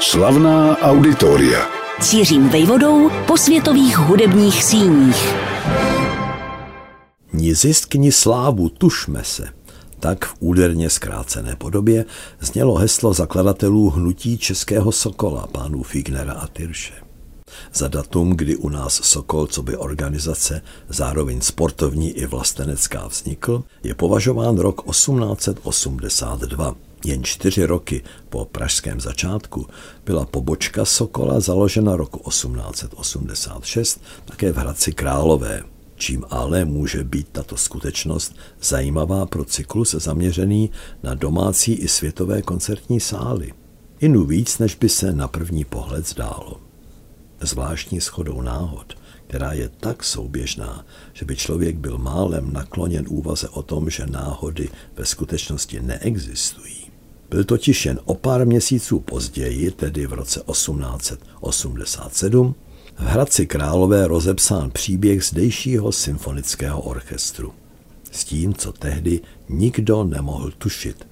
Slavná auditoria. Cířím vejvodou po světových hudebních síních. Ni ziskni slávu, tušme se. Tak v úderně zkrácené podobě znělo heslo zakladatelů hnutí Českého Sokola, pánů Fignera a Tyrše. Za datum, kdy u nás Sokol, co by organizace, zároveň sportovní i vlastenecká vznikl, je považován rok 1882. Jen čtyři roky po pražském začátku byla pobočka Sokola založena roku 1886 také v Hradci Králové. Čím ale může být tato skutečnost zajímavá pro cyklus zaměřený na domácí i světové koncertní sály. Inu víc, než by se na první pohled zdálo. Zvláštní schodou náhod, která je tak souběžná, že by člověk byl málem nakloněn úvaze o tom, že náhody ve skutečnosti neexistují, byl totiž jen o pár měsíců později, tedy v roce 1887, v Hradci Králové rozepsán příběh zdejšího symfonického orchestru. S tím, co tehdy nikdo nemohl tušit,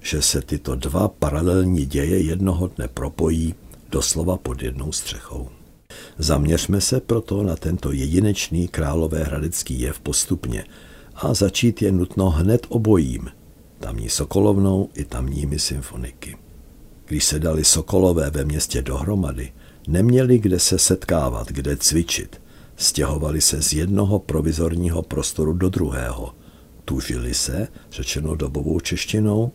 že se tyto dva paralelní děje jednoho dne propojí doslova pod jednou střechou. Zaměřme se proto na tento jedinečný králové hradecký jev postupně a začít je nutno hned obojím – tamní Sokolovnou i tamními symfoniky. Když se dali Sokolové ve městě dohromady, neměli kde se setkávat, kde cvičit. Stěhovali se z jednoho provizorního prostoru do druhého. Tužili se, řečeno dobovou češtinou,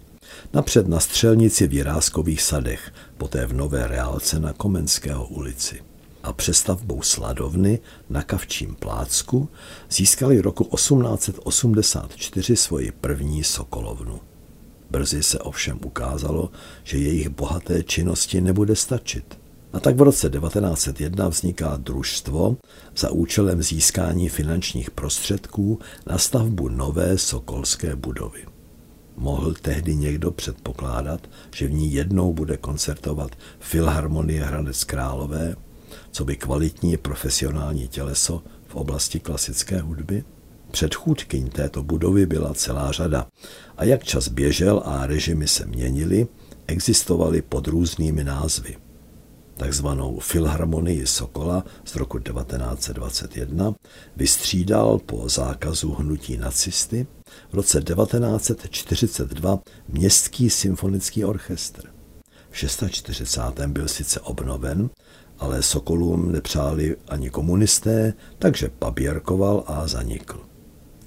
napřed na střelnici v Jiráskových sadech, poté v Nové reálce na Komenského ulici a přestavbou sladovny na Kavčím plácku získali roku 1884 svoji první sokolovnu. Brzy se ovšem ukázalo, že jejich bohaté činnosti nebude stačit. A tak v roce 1901 vzniká družstvo za účelem získání finančních prostředků na stavbu nové sokolské budovy. Mohl tehdy někdo předpokládat, že v ní jednou bude koncertovat Filharmonie Hradec Králové co by kvalitní profesionální těleso v oblasti klasické hudby? Předchůdkyň této budovy byla celá řada a jak čas běžel a režimy se měnily, existovaly pod různými názvy. Takzvanou Filharmonii Sokola z roku 1921 vystřídal po zákazu hnutí nacisty v roce 1942 Městský symfonický orchestr. V 640. byl sice obnoven, ale Sokolům nepřáli ani komunisté, takže paběrkoval a zanikl.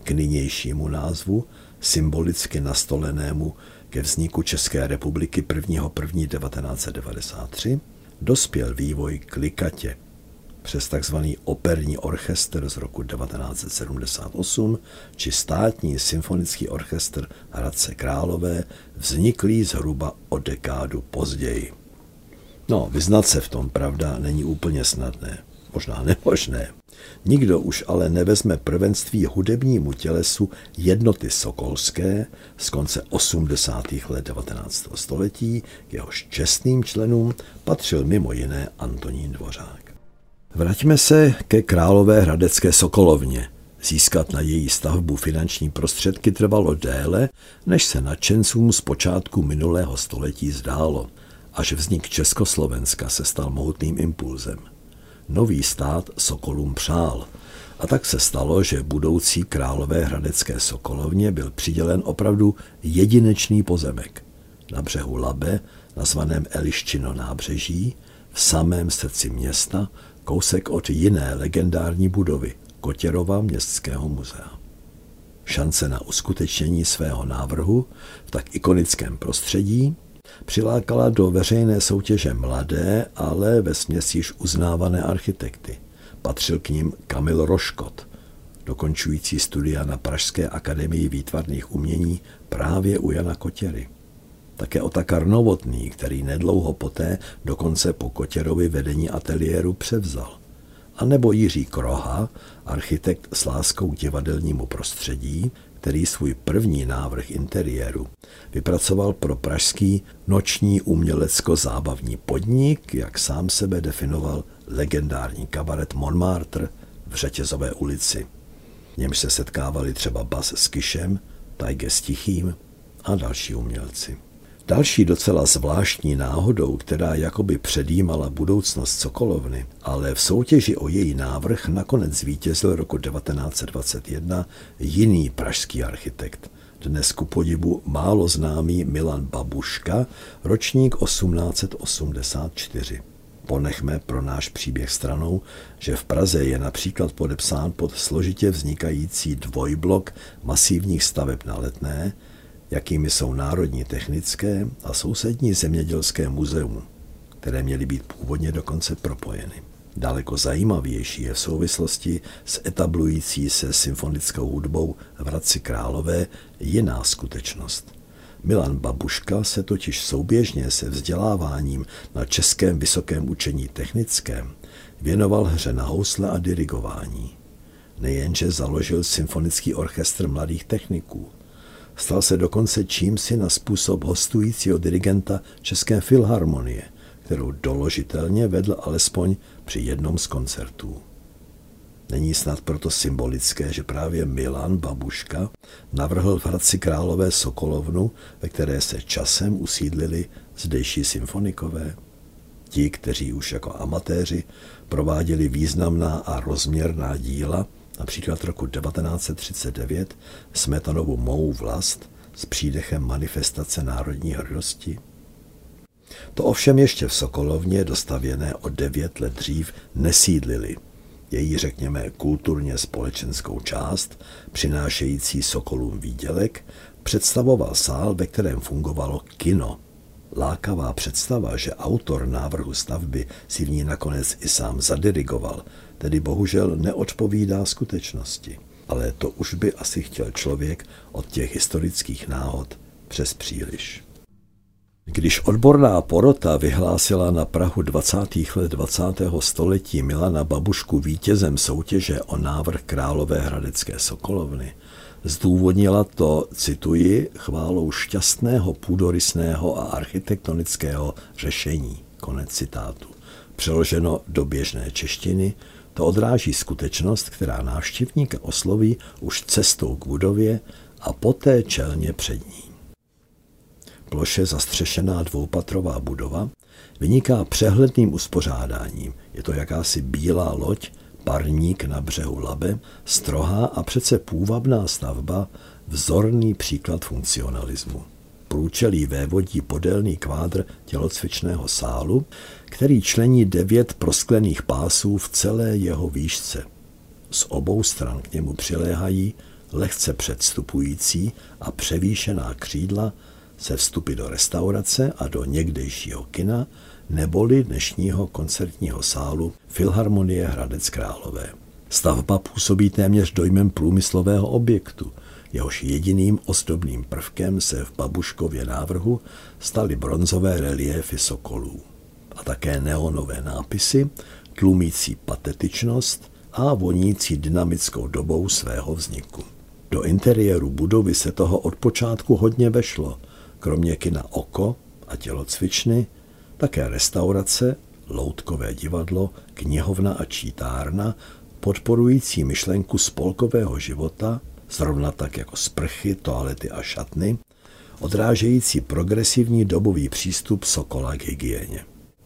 K nynějšímu názvu, symbolicky nastolenému ke vzniku České republiky 1.1.1993, dospěl vývoj k likatě. Přes tzv. operní orchestr z roku 1978 či státní symfonický orchestr Hradce Králové vzniklý zhruba o dekádu později. No, vyznat se v tom, pravda, není úplně snadné. Možná nemožné. Nikdo už ale nevezme prvenství hudebnímu tělesu jednoty sokolské z konce 80. let 19. století, k jehož čestným členům patřil mimo jiné Antonín Dvořák. Vraťme se ke Králové hradecké Sokolovně. Získat na její stavbu finanční prostředky trvalo déle, než se nadšencům z počátku minulého století zdálo – až vznik Československa se stal mohutným impulzem. Nový stát Sokolům přál a tak se stalo, že budoucí králové hradecké Sokolovně byl přidělen opravdu jedinečný pozemek. Na břehu Labe, nazvaném Eliščino nábřeží, v samém srdci města, kousek od jiné legendární budovy, Kotěrova městského muzea. Šance na uskutečnění svého návrhu v tak ikonickém prostředí přilákala do veřejné soutěže mladé, ale ve směs již uznávané architekty. Patřil k ním Kamil Roškot, dokončující studia na Pražské akademii výtvarných umění právě u Jana Kotěry. Také Otakar Novotný, který nedlouho poté, dokonce po Kotěrovi vedení ateliéru převzal. A nebo Jiří Kroha, architekt s láskou divadelnímu prostředí, který svůj první návrh interiéru vypracoval pro pražský noční umělecko-zábavní podnik, jak sám sebe definoval legendární kabaret Montmartre v Řetězové ulici. němž se setkávali třeba Bas s Kišem, Tajge s Tichým a další umělci. Další docela zvláštní náhodou, která jakoby předjímala budoucnost Sokolovny, ale v soutěži o její návrh nakonec zvítězil roku 1921 jiný pražský architekt, dnes ku podivu málo známý Milan Babuška, ročník 1884. Ponechme pro náš příběh stranou, že v Praze je například podepsán pod složitě vznikající dvojblok masivních staveb na letné, jakými jsou Národní technické a sousední zemědělské muzeum, které měly být původně dokonce propojeny. Daleko zajímavější je v souvislosti s etablující se symfonickou hudbou v Hradci Králové jiná skutečnost. Milan Babuška se totiž souběžně se vzděláváním na Českém vysokém učení technickém věnoval hře na housle a dirigování. Nejenže založil symfonický orchestr mladých techniků, Stal se dokonce čímsi na způsob hostujícího dirigenta České filharmonie, kterou doložitelně vedl alespoň při jednom z koncertů. Není snad proto symbolické, že právě Milan Babuška navrhl v Hradci Králové Sokolovnu, ve které se časem usídlili zdejší symfonikové. Ti, kteří už jako amatéři prováděli významná a rozměrná díla, například roku 1939 Smetanovu Mou vlast s přídechem manifestace národní hrdosti? To ovšem ještě v Sokolovně, dostavěné o devět let dřív, nesídlili. Její, řekněme, kulturně společenskou část, přinášející Sokolům výdělek, představoval sál, ve kterém fungovalo kino. Lákavá představa, že autor návrhu stavby si v ní nakonec i sám zadirigoval, tedy bohužel neodpovídá skutečnosti. Ale to už by asi chtěl člověk od těch historických náhod přes příliš. Když odborná porota vyhlásila na Prahu 20. let 20. století Milana Babušku vítězem soutěže o návrh Králové hradecké Sokolovny, zdůvodnila to, cituji, chválou šťastného půdorysného a architektonického řešení. Konec citátu. Přeloženo do běžné češtiny, to odráží skutečnost, která návštěvníka osloví už cestou k budově a poté čelně před ní. Ploše zastřešená dvoupatrová budova vyniká přehledným uspořádáním. Je to jakási bílá loď, parník na břehu Labe, strohá a přece půvabná stavba, vzorný příklad funkcionalismu průčelí vévodí podélný kvádr tělocvičného sálu, který člení devět prosklených pásů v celé jeho výšce. Z obou stran k němu přiléhají lehce předstupující a převýšená křídla se vstupy do restaurace a do někdejšího kina neboli dnešního koncertního sálu Filharmonie Hradec Králové. Stavba působí téměř dojmem průmyslového objektu – Jehož jediným ozdobným prvkem se v Babuškově návrhu staly bronzové reliéfy sokolů a také neonové nápisy, tlumící patetičnost a vonící dynamickou dobou svého vzniku. Do interiéru budovy se toho od počátku hodně vešlo, kromě kina Oko a tělocvičny, také restaurace, loutkové divadlo, knihovna a čítárna, podporující myšlenku spolkového života zrovna tak jako sprchy, toalety a šatny, odrážející progresivní dobový přístup Sokola k hygieně.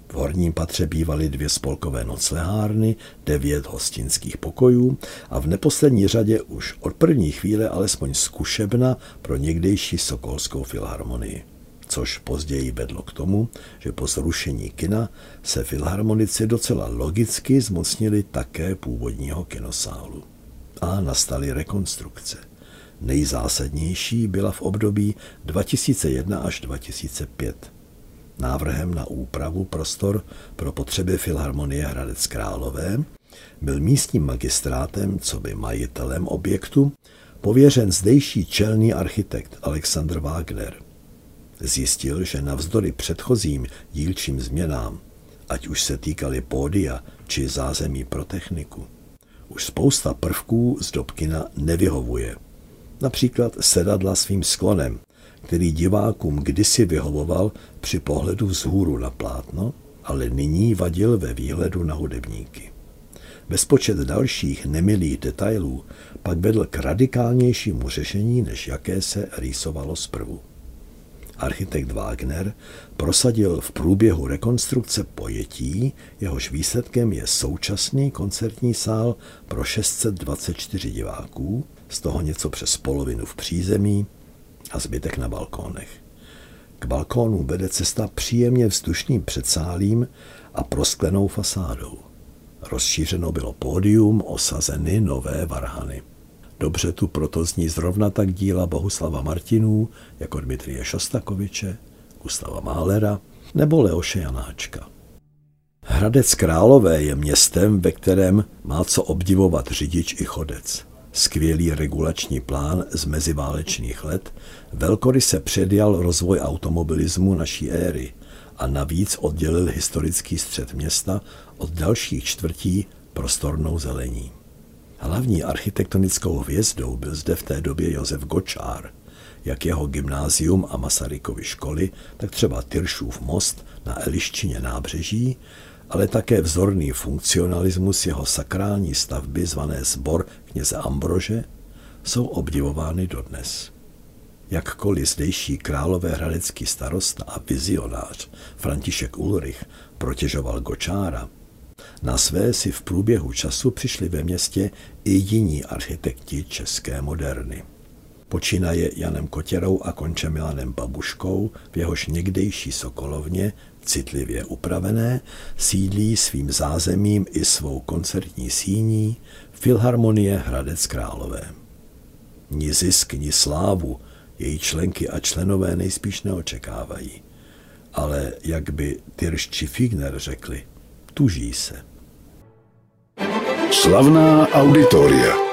V horním patře bývaly dvě spolkové noclehárny, devět hostinských pokojů a v neposlední řadě už od první chvíle alespoň zkušebna pro někdejší Sokolskou filharmonii. Což později vedlo k tomu, že po zrušení kina se filharmonici docela logicky zmocnili také původního kinosálu a nastaly rekonstrukce. Nejzásadnější byla v období 2001 až 2005. Návrhem na úpravu prostor pro potřeby Filharmonie Hradec Králové byl místním magistrátem, co by majitelem objektu, pověřen zdejší čelný architekt Alexander Wagner. Zjistil, že navzdory předchozím dílčím změnám, ať už se týkaly pódia či zázemí pro techniku, už spousta prvků z Dobkina nevyhovuje. Například sedadla svým sklonem, který divákům kdysi vyhovoval při pohledu vzhůru na plátno, ale nyní vadil ve výhledu na hudebníky. Bezpočet dalších nemilých detailů pak vedl k radikálnějšímu řešení, než jaké se rýsovalo zprvu. Architekt Wagner prosadil v průběhu rekonstrukce pojetí, jehož výsledkem je současný koncertní sál pro 624 diváků, z toho něco přes polovinu v přízemí a zbytek na balkónech. K balkónu vede cesta příjemně vzdušným předsálím a prosklenou fasádou. Rozšířeno bylo pódium, osazeny nové varhany. Dobře tu proto zní zrovna tak díla Bohuslava Martinů jako Dmitrie Šostakoviče, Gustava Málera nebo Leoše Janáčka. Hradec Králové je městem, ve kterém má co obdivovat řidič i chodec. Skvělý regulační plán z meziválečných let velkoryse předjal rozvoj automobilismu naší éry a navíc oddělil historický střed města od dalších čtvrtí prostornou zelení. Hlavní architektonickou hvězdou byl zde v té době Josef Gočár, jak jeho gymnázium a Masarykovy školy, tak třeba Tyršův most na Eliščině nábřeží, ale také vzorný funkcionalismus jeho sakrální stavby zvané Zbor kněze Ambrože jsou obdivovány dodnes. Jakkoliv zdejší hradecký starosta a vizionář František Ulrich protěžoval Gočára, na své si v průběhu času přišli ve městě i jiní architekti české moderny. Počínaje Janem Kotěrou a konče Milanem Babuškou v jehož někdejší Sokolovně, citlivě upravené, sídlí svým zázemím i svou koncertní síní Filharmonie Hradec Králové. Ni zisk, ni slávu její členky a členové nejspíš neočekávají. Ale jak by Tyrš či Figner řekli, tuží se. Slavná auditoria.